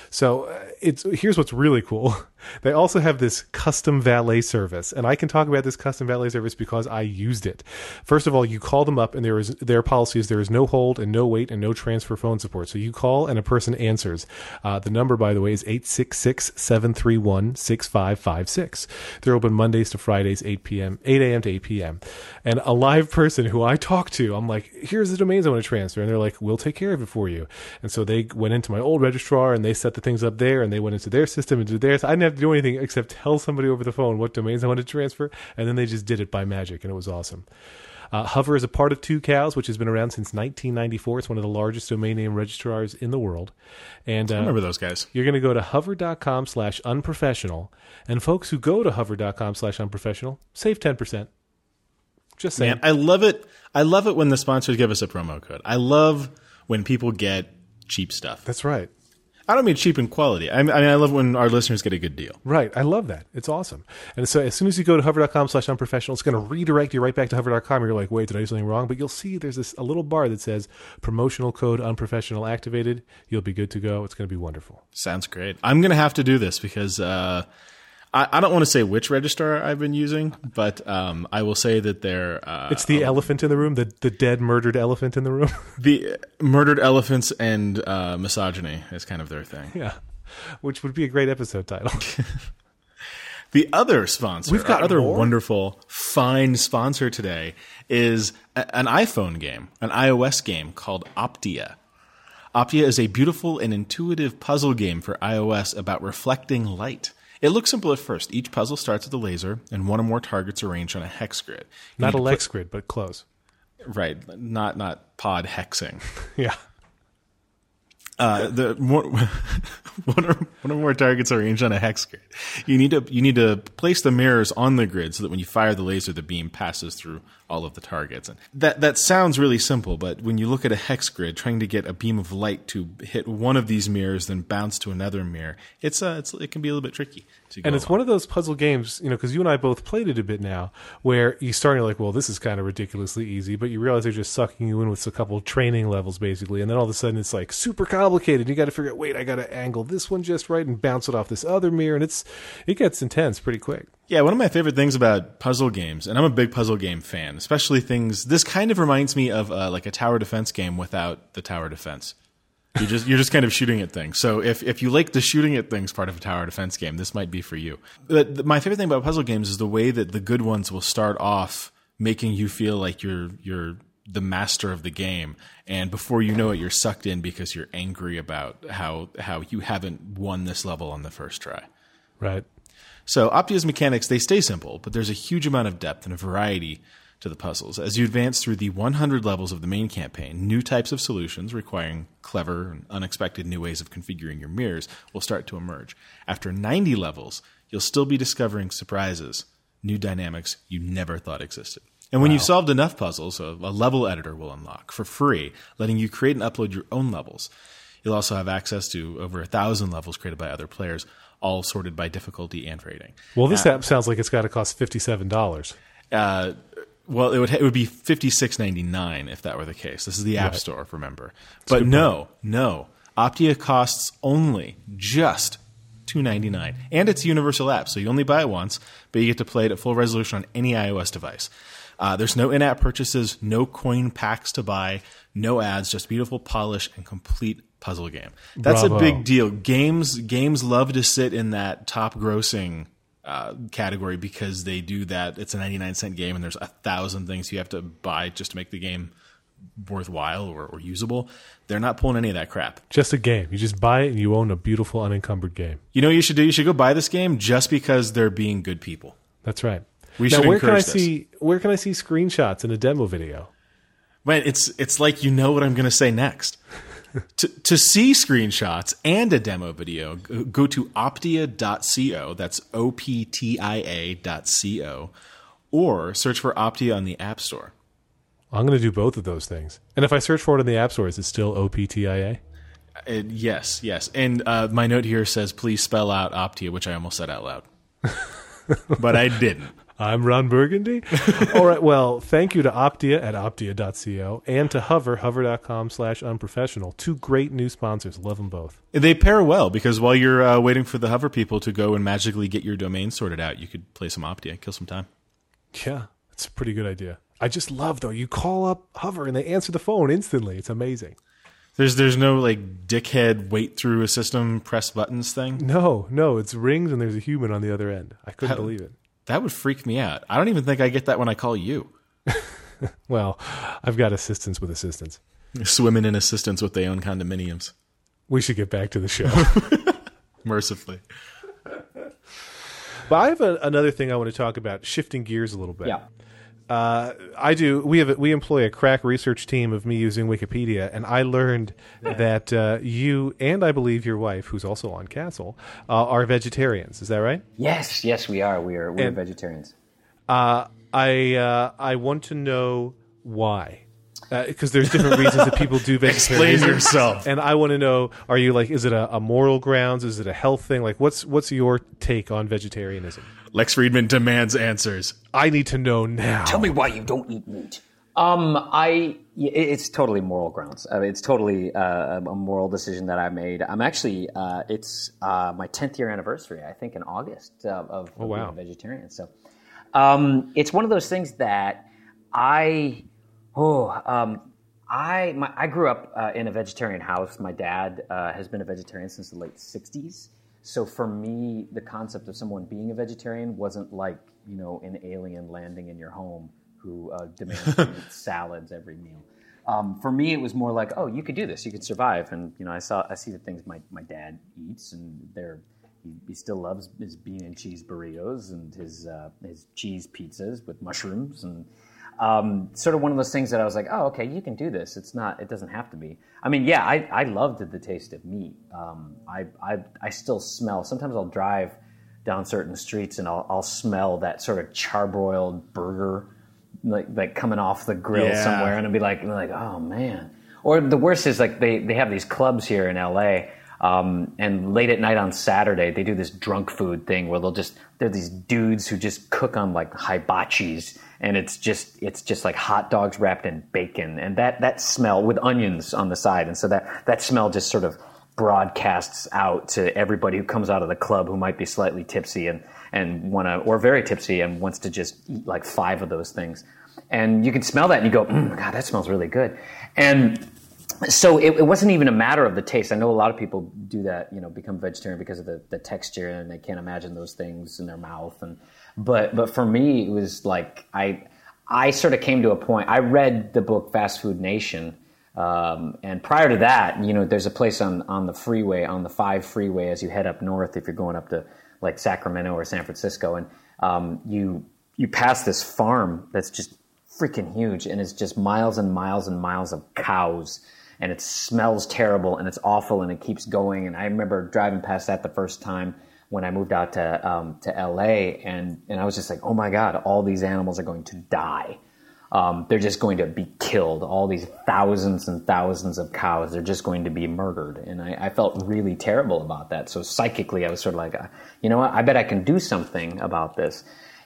So uh, it's here's what's really cool. They also have this custom valet service, and I can talk about this custom valet service because I used it. First of all, you call them up, and there is their policy is there is no hold and no wait and no transfer phone support. So you call, and a person answers. Uh, the number, by the way, is 866-731-6556. They're open Mondays to Fridays, 8 p.m., 8 a.m. to 8 p.m. And a live person who I talk to, I'm like, here's the domains I want to transfer, and they're like, we'll take care of it for you. And so they went into my old registrar and they set the things up there, and they went into their system and did theirs. I didn't have to do anything except tell somebody over the phone what domains I wanted to transfer, and then they just did it by magic, and it was awesome. Uh, Hover is a part of Tucows, which has been around since 1994. It's one of the largest domain name registrars in the world. And uh, I remember those guys. you're going to go to hover.com slash unprofessional. And folks who go to hover.com slash unprofessional save 10%. Just saying. Man, I love it. I love it when the sponsors give us a promo code. I love when people get cheap stuff. That's right. I don't mean cheap in quality. I mean, I mean, I love when our listeners get a good deal. Right. I love that. It's awesome. And so as soon as you go to hover.com slash unprofessional, it's going to redirect you right back to hover.com. You're like, wait, did I do something wrong? But you'll see there's this a little bar that says promotional code unprofessional activated. You'll be good to go. It's going to be wonderful. Sounds great. I'm going to have to do this because uh, I, I don't want to say which registrar I've been using, but um, I will say that they're uh, It's the elephant in the room, the, the dead murdered elephant in the room. the murdered elephants and uh, misogyny is kind of their thing. yeah. Which would be a great episode title. The other sponsor, We've got other more? wonderful, fine sponsor today is a- an iPhone game, an iOS game called Optia. Optia is a beautiful and intuitive puzzle game for iOS about reflecting light. It looks simple at first. Each puzzle starts with a laser and one or more targets arranged on a hex grid. You Not a to Lex grid, but close. right, not not pod hexing. Yeah. Uh, the more, one, or, one or more targets are arranged on a hex grid. You need to you need to place the mirrors on the grid so that when you fire the laser, the beam passes through all of the targets. And that that sounds really simple, but when you look at a hex grid, trying to get a beam of light to hit one of these mirrors, then bounce to another mirror, it's uh, it's it can be a little bit tricky. And it's one of those puzzle games, you know, because you and I both played it a bit now, where you start and like, well, this is kind of ridiculously easy, but you realize they're just sucking you in with a couple training levels, basically. And then all of a sudden it's like super complicated. You got to figure out, wait, I got to angle this one just right and bounce it off this other mirror. And it's, it gets intense pretty quick. Yeah, one of my favorite things about puzzle games, and I'm a big puzzle game fan, especially things. This kind of reminds me of uh, like a tower defense game without the tower defense. You just you're just kind of shooting at things. So if if you like the shooting at things part of a tower defense game, this might be for you. But my favorite thing about puzzle games is the way that the good ones will start off making you feel like you're you're the master of the game, and before you know it, you're sucked in because you're angry about how how you haven't won this level on the first try. Right. So Optia's mechanics, they stay simple, but there's a huge amount of depth and a variety to the puzzles. As you advance through the 100 levels of the main campaign, new types of solutions requiring clever and unexpected new ways of configuring your mirrors will start to emerge. After 90 levels, you'll still be discovering surprises, new dynamics you never thought existed. And when you've solved enough puzzles, a, a level editor will unlock for free, letting you create and upload your own levels. You'll also have access to over a thousand levels created by other players, all sorted by difficulty and rating. Well, this app sounds like it's got to cost $57. Uh, well, it would it would be fifty six ninety nine if that were the case. This is the App Store, remember? But no, no, Optia costs only just two ninety nine, and it's a universal app, so you only buy it once, but you get to play it at full resolution on any iOS device. Uh, there's no in app purchases, no coin packs to buy, no ads, just beautiful polish and complete puzzle game. That's Bravo. a big deal. Games games love to sit in that top grossing uh, category because they do that. It's a 99 cent game and there's a thousand things you have to buy just to make the game worthwhile or, or usable. They're not pulling any of that crap. Just a game. You just buy it and you own a beautiful unencumbered game. You know what you should do? You should go buy this game just because they're being good people. That's right. We now, should where can I this. see where can I see screenshots in a demo video? Man, it's it's like you know what I'm going to say next. to, to see screenshots and a demo video, go to optia.co. That's O P T I A dot co, or search for Optia on the App Store. I'm going to do both of those things. And if I search for it in the App Store, is it still OPTIA? Uh, yes, yes. And uh, my note here says, please spell out Optia, which I almost said out loud. but I didn't. I'm Ron Burgundy. All right. Well, thank you to Optia at optia.co and to Hover, hover.com slash unprofessional. Two great new sponsors. Love them both. They pair well because while you're uh, waiting for the hover people to go and magically get your domain sorted out, you could play some Optia, kill some time. Yeah, it's a pretty good idea. I just love, though, you call up Hover and they answer the phone instantly. It's amazing. There's there's no like dickhead wait through a system press buttons thing. No, no, it's rings and there's a human on the other end. I couldn't believe it. That would freak me out. I don't even think I get that when I call you. Well, I've got assistants with assistants. Swimming in assistance with their own condominiums. We should get back to the show. Mercifully. but I have a, another thing I want to talk about, shifting gears a little bit. Yeah. Uh, I do. We have we employ a crack research team of me using Wikipedia, and I learned that uh, you and I believe your wife, who's also on Castle, uh, are vegetarians. Is that right? Yes, yes, we are. We are. We're vegetarians. Uh, I uh, I want to know why, because there's different reasons that people do vegetarianism. yourself. And I want to know: Are you like? Is it a, a moral grounds? Is it a health thing? Like, what's what's your take on vegetarianism? Lex Friedman demands answers. I need to know now. Tell me why you don't eat meat. Um, I it's totally moral grounds. I mean, it's totally uh, a moral decision that I made. I'm actually uh, it's uh, my 10th year anniversary. I think in August uh, of, of wow. being a vegetarian. So um, it's one of those things that I oh um, I my, I grew up uh, in a vegetarian house. My dad uh, has been a vegetarian since the late '60s. So for me, the concept of someone being a vegetarian wasn't like you know an alien landing in your home who uh, demands salads every meal. Um, for me, it was more like, oh, you could do this, you could survive, and you know, I saw, I see the things my, my dad eats, and they're he, he still loves his bean and cheese burritos and his uh, his cheese pizzas with mushrooms and um, sort of one of those things that I was like, oh, okay, you can do this. It's not, it doesn't have to be. I mean, yeah, I, I loved the taste of meat. Um, I, I, I still smell, sometimes I'll drive down certain streets and I'll, I'll smell that sort of charbroiled burger, like, like coming off the grill Yeah. somewhere. And I'll be like, like, oh man. Or the worst is like they, they have these clubs here in LA. Um, and late at night on Saturday, they do this drunk food thing where they'll just they're these dudes who just cook on like hibachis, and it's just it's just like hot dogs wrapped in bacon, and that that smell with onions on the side, and so that that smell just sort of broadcasts out to everybody who comes out of the club who might be slightly tipsy and and want to or very tipsy and wants to just eat like five of those things, and you can smell that and you go, mm, God, that smells really good, and so it, it wasn't even a matter of the taste. I know a lot of people do that, you know, become vegetarian because of the, the texture and they can't imagine those things in their mouth. And but but for me, it was like I I sort of came to a point. I read the book Fast Food Nation, um, and prior to that, you know, there's a place on on the freeway on the five freeway as you head up north if you're going up to like Sacramento or San Francisco, and um, you you pass this farm that's just freaking huge and it's just miles and miles and miles of cows and it smells terrible and it's awful and it keeps going and i remember driving past that the first time when i moved out to, um, to la and, and i was just like oh my god all these animals are going to die. Um, they're just going to be killed. All these thousands and thousands of cows they're just going to be murdered. And I, I felt really terrible about that. So psychically i was sort of like uh, you know what? I bet i can do something about this.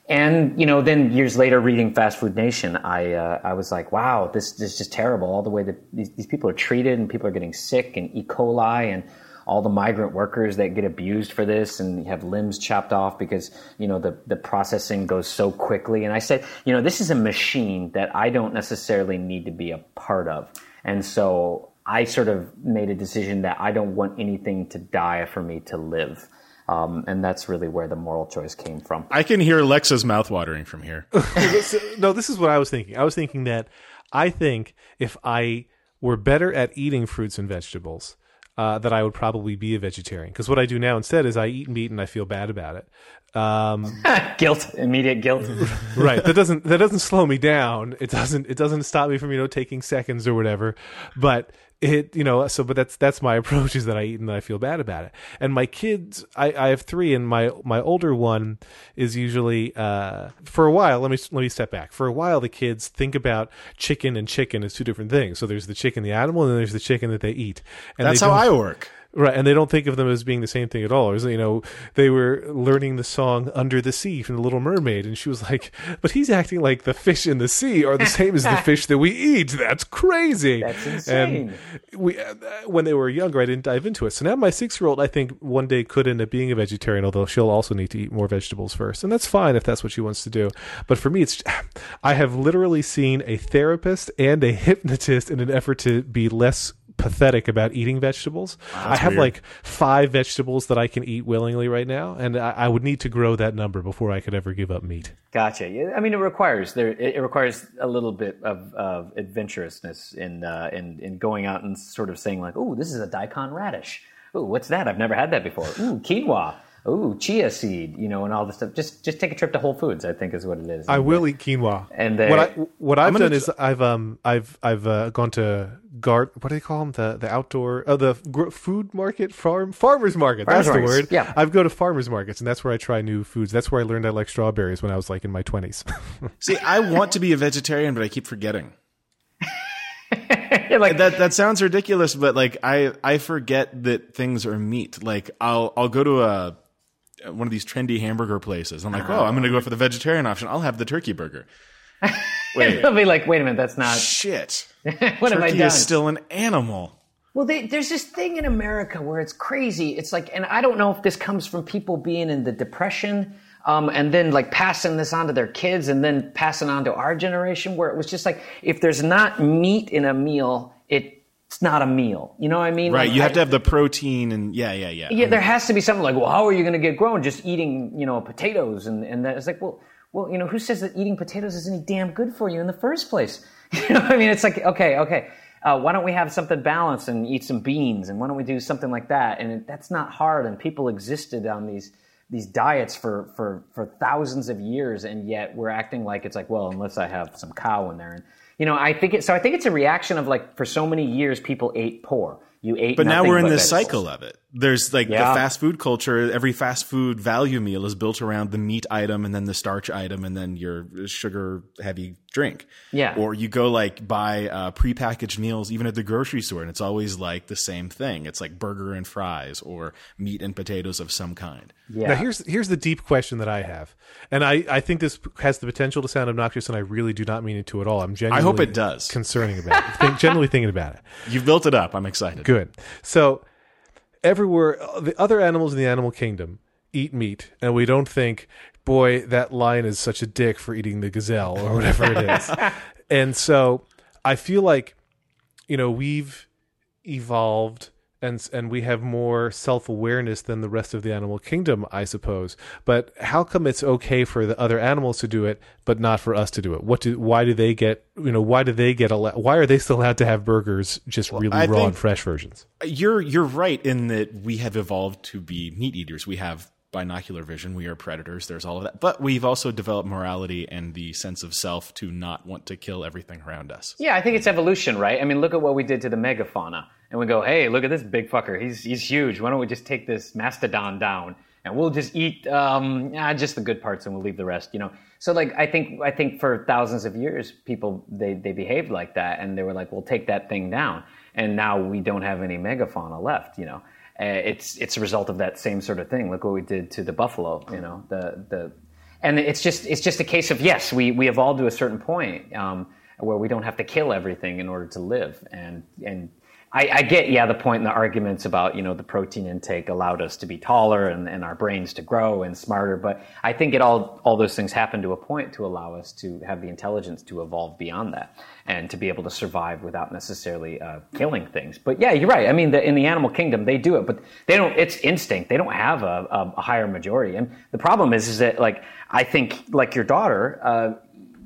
And you know, then years later, reading Fast Food Nation, I uh, I was like, wow, this, this is just terrible. All the way that these, these people are treated, and people are getting sick, and E. coli, and all the migrant workers that get abused for this, and have limbs chopped off because you know the the processing goes so quickly. And I said, you know, this is a machine that I don't necessarily need to be a part of, and so I sort of made a decision that I don't want anything to die for me to live. Um, and that's really where the moral choice came from. I can hear Lex's mouth watering from here. no, this is what I was thinking. I was thinking that I think if I were better at eating fruits and vegetables, uh, that I would probably be a vegetarian. Because what I do now instead is I eat meat and I feel bad about it. Um, guilt, immediate guilt. right. That doesn't that doesn't slow me down. It doesn't it doesn't stop me from you know taking seconds or whatever. But it you know so but that's that's my approach is that I eat and I feel bad about it. And my kids, I, I have three, and my my older one is usually uh, for a while. Let me let me step back. For a while, the kids think about chicken and chicken as two different things. So there's the chicken, the animal, and then there's the chicken that they eat. And That's how I work. Right, and they don't think of them as being the same thing at all. Or, you know, they were learning the song "Under the Sea" from The Little Mermaid, and she was like, "But he's acting like the fish in the sea are the same as the fish that we eat. That's crazy. That's insane." And we, uh, when they were younger, I didn't dive into it. So now my six-year-old, I think, one day could end up being a vegetarian, although she'll also need to eat more vegetables first, and that's fine if that's what she wants to do. But for me, it's I have literally seen a therapist and a hypnotist in an effort to be less pathetic about eating vegetables. I have weird. like five vegetables that I can eat willingly right now, and I, I would need to grow that number before I could ever give up meat. Gotcha. I mean, it requires there. It it requires a little bit of, of adventurousness in, uh, in in going out and sort of saying like, "Oh, this is a daikon radish. Oh, what's that? I've never had that before. Ooh, quinoa. Ooh, chia seed. You know, and all this stuff. Just just take a trip to Whole Foods. I think is what it is. I will eat quinoa. And they- what I what I've gonna done is I've um I've I've uh, gone to guard what do they call them the the outdoor oh the gr- food market farm farmers market Farmers that's the markets, word yeah. I've go to farmers markets and that's where I try new foods that's where I learned I like strawberries when I was like in my twenties See, I want to be a vegetarian, but I keep forgetting. Like That that sounds ridiculous, but like I I forget that things are meat. Like I'll I'll go to a one of these trendy hamburger places. I'm like, oh, I'm going to go for the vegetarian option. I'll have the turkey burger. Wait, They'll be like, wait a minute, that's not. shit. what have I Turkey done? is still an animal. Well, they, there's this thing in America where it's crazy. It's like, and I don't know if this comes from people being in the depression, um, and then like passing this on to their kids, and then passing on to our generation, where it was just like, if there's not meat in a meal, it's not a meal. You know what I mean? Right. Like, You have I- to have the protein and yeah, yeah, yeah. yeah, there has to be something like, well, how are you going to get grown just eating, you know, potatoes? And, and that, it's like, well, well, you know, who says that eating potatoes is any damn good for you in the first place? You know, what I mean, it's like, okay, okay, uh, why don't we have something balanced and eat some beans? And why don't we do something like that? And it, that's not hard. And people existed on these these diets for, for, for thousands of years, and yet we're acting like it's like, well, unless I have some cow in there. And, you know, I think it, so I think it's a reaction of like, for so many years, people ate poor. You ate But now we're in this vegetables. cycle of it. There's like Yeah. the fast food culture. Every fast food value meal is built around the meat item and then the starch item and then your sugar heavy drink. Yeah. Or you go like buy uh, prepackaged meals even at the grocery store and it's always like the same thing. It's like burger and fries or meat and potatoes of some kind. Yeah. Now here's here's the deep question that I have, and I, I think this has the potential to sound obnoxious, and I really do not mean it to at all. I'm genuinely I hope it does. Concerning about it, think, genuinely thinking about it. You've built it up. I'm excited. Good. So everywhere uh, the other animals in the animal kingdom eat meat, and we don't think, boy, that lion is such a dick for eating the gazelle or whatever it is. and so I feel like you know we've evolved and and we have more self-awareness than the rest of the animal kingdom i suppose but how come it's okay for the other animals to do it but not for us to do it what do why do they get you know why do they get allo- why are they still allowed to have burgers just really I raw and fresh versions You're you're right in that we have evolved to be meat eaters. We have binocular vision. We are predators. There's all of that. But we've also developed morality and the sense of self to not want to kill everything around us. Yeah, I think it's evolution, right? I mean, look at what we did to the megafauna, and we go, "Hey, look at this big fucker. He's he's huge. Why don't we just take this mastodon down, and we'll just eat um, ah, just the good parts, and we'll leave the rest." You know. So, like, I think I think for thousands of years, people they they behaved like that, and they were like, "We'll take that thing down," and now we don't have any megafauna left. You know. Uh, it's it's a result of that same sort of thing. Look what we did to the buffalo. You know, the the and it's just it's just a case of yes, we we evolved to a certain point um, where we don't have to kill everything in order to live, and and I, I get yeah the point in the arguments about you know the protein intake allowed us to be taller and, and our brains to grow and smarter, but I think it all all those things happen to a point to allow us to have the intelligence to evolve beyond that and to be able to survive without necessarily uh, killing things. But yeah, you're right. I mean, the, in the animal kingdom, they do it, but they don't. It's instinct. They don't have a, a higher majority. And the problem is, is that like I think, like your daughter, uh,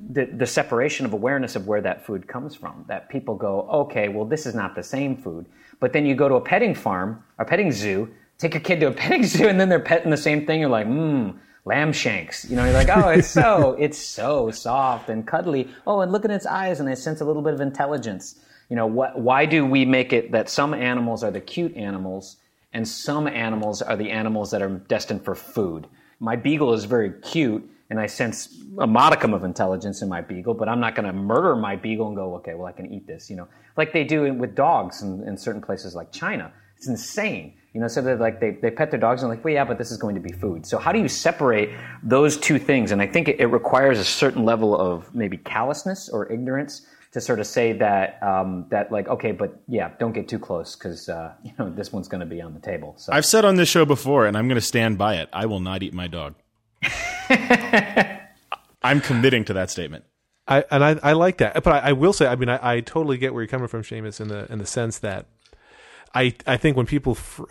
the the separation of awareness of where that food comes from. That people go, okay, well, this is not the same food. But then you go to a petting farm, a petting zoo, take your kid to a petting zoo, and then they're petting the same thing. You're like, mmm lamb shanks. You know, you're like, oh, it's so, it's so soft and cuddly. Oh, and look at its eyes, and I sense a little bit of intelligence. You know, what, why do we make it that some animals are the cute animals and some animals are the animals that are destined for food? My beagle is very cute, and I sense a modicum of intelligence in my beagle, but I'm not going to murder my beagle and go, okay, well, I can eat this. You know, like they do with dogs in, in certain places like China It's insane. You know, so they're like they, they pet their dogs and like, well, yeah, but this is going to be food. So how do you separate those two things? And I think it, it requires a certain level of maybe callousness or ignorance to sort of say that um, that like, okay, but yeah, don't get too close because uh, you know this one's going to be on the table. So I've said on this show before, and I'm going to stand by it. I will not eat my dog. I'm committing to that statement. I and I, I like that, but I, I will say, I mean, I, I totally get where you're coming from, Seamus, in the in the sense that I I think when people, fr-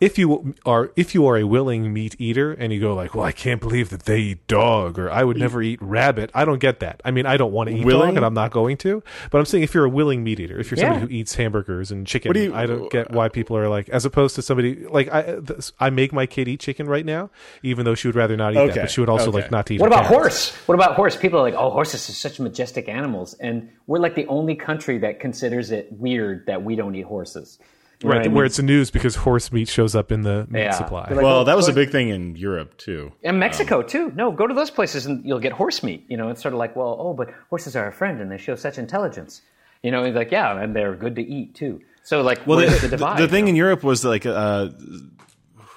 if you are if you are a willing meat eater and you go like, well, I can't believe that they eat dog, or I would never eat rabbit. I don't get that. I mean, I don't want to eat Willing? dog, and I'm not going to. But I'm saying if you're a willing meat eater, if you're somebody who eats hamburgers and chicken, do you- I don't get why people are like, as opposed to somebody like I this, I make my kid eat chicken right now, even though she would rather not eat that, Okay, but she would also okay. like not to eat. What about cat. horse? What about horse? People are like, oh, horses are such majestic animals, and we're like the only country that considers it weird that we don't eat horses. You know Right, where it's news because horse meat shows up in the meat Yeah. supply. Like, Well, that was a big thing in Europe too. And Mexico too. No, go to those places and you'll get horse meat. You know, it's sort of like, well, oh, but horses are a friend and they show such intelligence. You know, it's like, yeah, and they're good to eat too. So, like, Well, the, the, the, divide? the thing you in Europe was like, uh,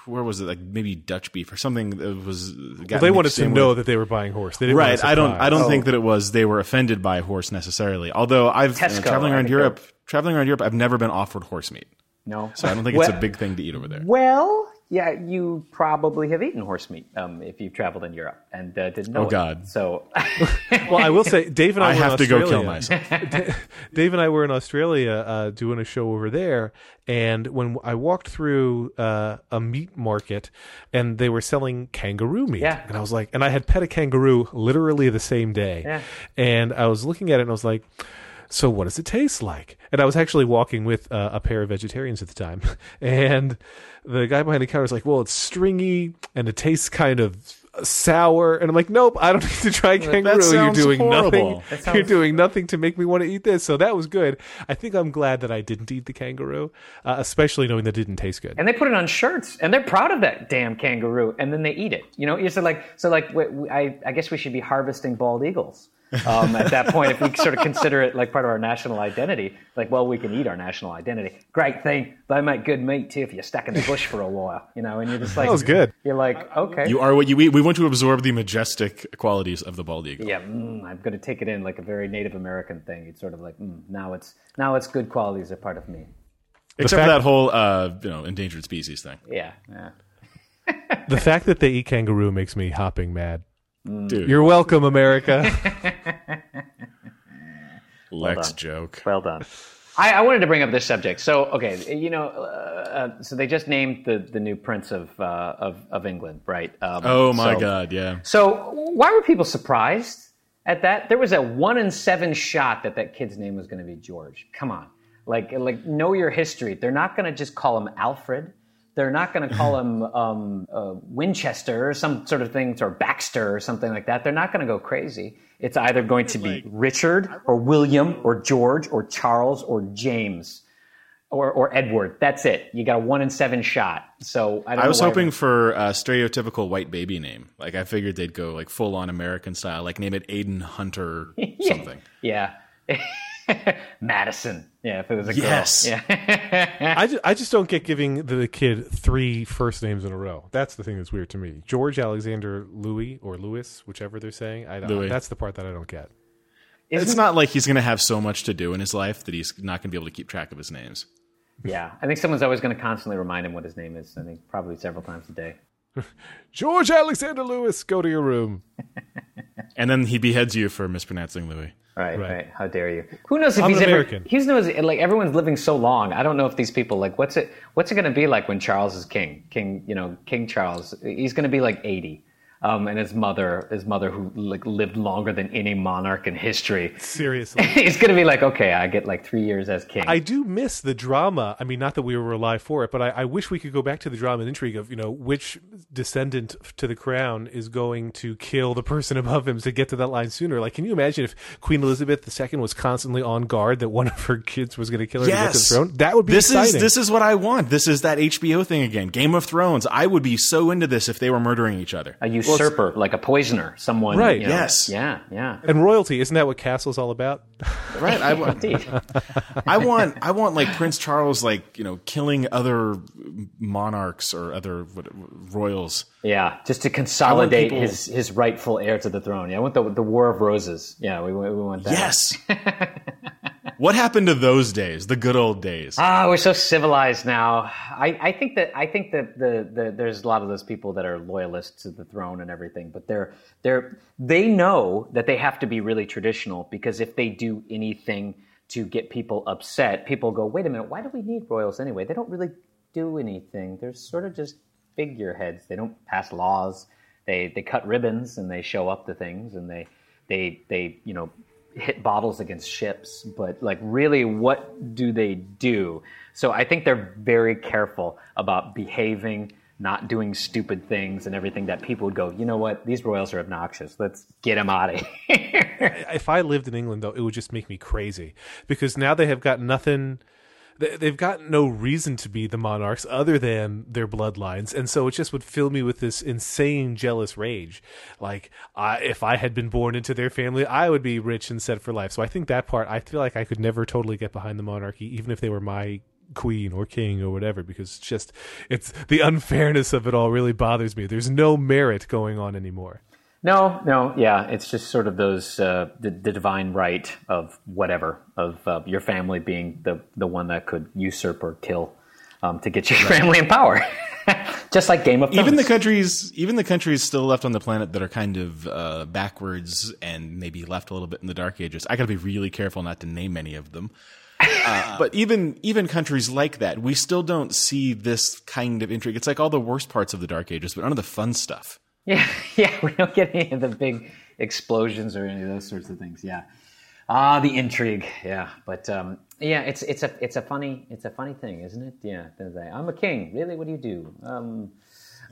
where was it? Like maybe Dutch beef or something. That was Well, they wanted to know that they were buying horse. They didn't Right. a I don't. I don't Oh. think that it was they were offended by horse necessarily. Although I've you know, traveling around think Europe, traveling around Europe, I've never been offered horse meat. Know? no, So I don't think it's a big thing to eat over there. Well, yeah, you probably have eaten horse meat um, if you've traveled in Europe and uh, didn't know. Oh, it. God. So, Well, I will say, Dave and I, I were have in to go kill myself. Dave and I were in Australia uh, doing a show over there, and when I walked through uh, a meat market, and they were selling kangaroo meat, Yeah. and I was like, and I had pet a kangaroo literally the same day, Yeah. and I was looking at it, and I was like. So what does it taste like? And I was actually walking with uh, a pair of vegetarians at the time, and the guy behind the counter was like, "Well, it's stringy and it tastes kind of sour." And I'm like, "Nope, I don't need to try kangaroo. You're doing horrible. nothing. That You're doing nothing to make me want to eat this." So that was good. I think I'm glad that I didn't eat the kangaroo, uh, especially knowing that it didn't taste good. and they put it on shirts, and they're proud of that damn kangaroo, and then they eat it. You know, you're so like, so like, I, I guess we should be harvesting bald eagles. Um, at that point, if we sort of consider it like part of our national identity, like, well, we can eat our national identity. Great thing. They make good meat too if you're stuck in the bush for a while, you know, and you're just like, That was good. You're like, okay. You are what you eat. We want to absorb the majestic qualities of the bald eagle. yeah, mm, I'm going to take it in like a very Native American thing. It's sort of like, mm, now it's now it's good qualities are part of me. Except fact- for that whole uh, you know endangered species thing, Yeah, yeah. The fact that they eat kangaroo makes me hopping mad. Dude. You're welcome, America. Lex done. joke. Well done. I, I wanted to bring up this subject. So, okay, you know, uh, uh, so they just named the, the new prince of, uh, of of England, right? Um, Oh my so- god, yeah. So, why were people surprised at that? There was a one in seven shot that that kid's name was going to be George. Come on, like like know your history. They're not going to just call him Alfred. They're not going to call him um, uh, Winchester or some sort of thing, or Baxter or something like that. They're not going to go crazy. It's either going to be Richard or William or George or Charles or James or, or Edward. That's it. You got a one in seven shot. So I, don't I was hoping for a stereotypical white baby name. Like I figured they'd go like full on American style, like name it Aiden Hunter something. Yeah. Madison. Yeah, if it was a Yes. girl. Yeah. I just, I just don't get giving the kid three first names in a row. That's the thing that's weird to me. George Alexander Louis or Louis, whichever they're saying. I don't, Louis. That's the part that I don't get. It's not like he's going to have so much to do in his life that he's not going to be able to keep track of his names. yeah. I think someone's always going to constantly remind him what his name is. I think probably several times a day. George Alexander Lewis, go to your room. And then he beheads you for mispronouncing Louis. Right, Right. right, How dare you? Who knows if I'm he's American. ever? Who knows? Like everyone's living so long. I don't know if these people like what's it? What's it going to be like when Charles is king? King, you know, King Charles. He's going to be like eighty. Um, and his mother, his mother who like lived longer than any monarch in history. Seriously. He's going to be like, okay, I get like three years as king. I do miss the drama. I mean, not that we were alive for it, but I, I wish we could go back to the drama and intrigue of, you know, which descendant to the crown is going to kill the person above him to get to that line sooner. Like, can you imagine if Queen Elizabeth II was constantly on guard that one of her kids was going to kill her to get to the throne? That would be this exciting. is this is what I want. This is that HBO thing again. Game of Thrones. I would be so into this if they were murdering each other. a like usurper, like a poisoner, someone. Right, you know, yes. Yeah. Yeah. And royalty, isn't that what Castle's all about? Right. I want, I want, I want like Prince Charles, like, you know, killing other monarchs or other what, royals. Yeah, just to consolidate people- his, his rightful heir to the throne. Yeah, I want the the War of Roses. Yeah, we, we want that. Yes. what happened to those days? The good old days. Ah, we're so civilized now. I, I think that I think that the, the there's a lot of those people that are loyalists to the throne and everything, but they're they're they know that they have to be really traditional because if they do anything to get people upset, people go, wait a minute, why do we need royals anyway? They don't really do anything. They're sort of just figureheads. They don't pass laws. They they cut ribbons and they show up to things and they they they you know hit bottles against ships, but like really what do they do? So I think they're very careful about behaving, not doing stupid things and everything that people would go, you know what, these royals are obnoxious. Let's get them out of here. if I lived in England, though, it would just make me crazy because now they have got nothing. They- They've got no reason to be the monarchs other than their bloodlines, and so it just would fill me with this insane jealous rage. Like, I, if I had been born into their family, I would be rich and set for life. So I think that part, I feel like I could never totally get behind the monarchy, even if they were my queen or king or whatever, because it's just it's the unfairness of it all really bothers me. There's no merit going on anymore. No, no, yeah, it's just sort of those uh, the, the divine right of whatever of uh, your family being the the one that could usurp or kill um, to get your family in power, just like Game of Thrones. even the countries, even the countries still left on the planet that are kind of uh, backwards and maybe left a little bit in the dark ages. I got to be really careful not to name any of them. Uh, but even even countries like that, we still don't see this kind of intrigue. It's like all the worst parts of the dark ages, but none of the fun stuff. Yeah, yeah, we don't get any of the big explosions or any of those sorts of things. Yeah, ah, the intrigue. Yeah, but um, yeah, it's it's a it's a funny it's a funny thing, isn't it? Yeah, I'm a king. Really, what do you do? Um,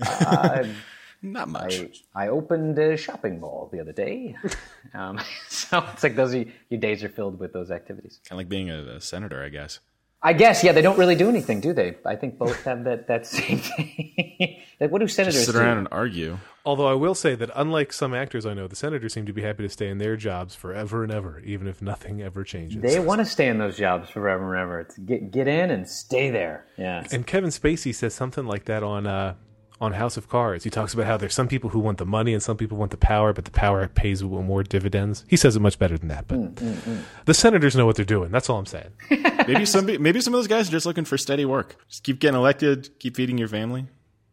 I, Not much. I, I opened a shopping mall the other day. Um, so it's like those are, your days are filled with those activities. kind of like being a, a senator, I guess. I guess, yeah, they don't really do anything, do they? I think both have that, that same thing. like, what do senators Sit do? around and argue. Although I will say that unlike some actors I know, the senators seem to be happy to stay in their jobs forever and ever, even if nothing ever changes. They want to stay in those jobs forever and ever. It's get get in and stay there. Yeah. and Kevin Spacey says something like that on uh, on House of Cards. He talks about how there's some people who want the money and some people want the power, but the power pays more dividends. He says it much better than that, but mm, mm, mm. the senators know what they're doing. That's all I'm saying. Maybe some maybe some of those guys are just looking for steady work. Just keep getting elected, keep feeding your family.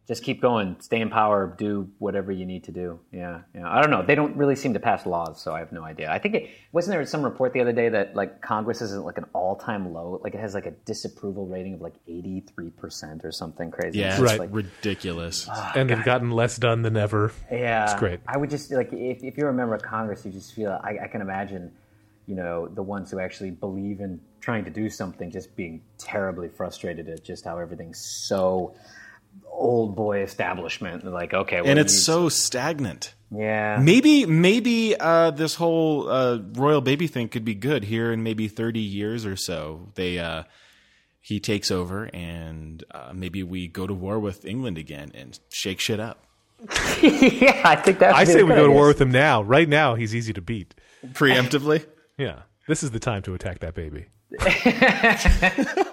Just keep going. Stay in power. Do whatever you need to do. Yeah. Yeah. I don't know. They don't really seem to pass laws, so I have no idea. I think it wasn't there some report the other day that like Congress is at like an all time low. Like it has like a disapproval rating of like eighty three percent or something crazy. Yeah, It's it's Right. like- ridiculous. Ah, and they've gotten less done than ever. Yeah, It's great. I would just like if, if you're a member of Congress, you just feel I, I can imagine, you know, the ones who actually believe in trying to do something just being terribly frustrated at just how everything's so old boy establishment. They're like, okay, and it's you- so stagnant. yeah, Maybe maybe uh, this whole uh, royal baby thing could be good here in maybe thirty years or so. They uh, he takes over, and uh, maybe we go to war with England again and shake shit up yeah. I think that's. I say we go to war with him now. Right now, he's easy to beat. preemptively. Yeah, this is the time to attack that baby.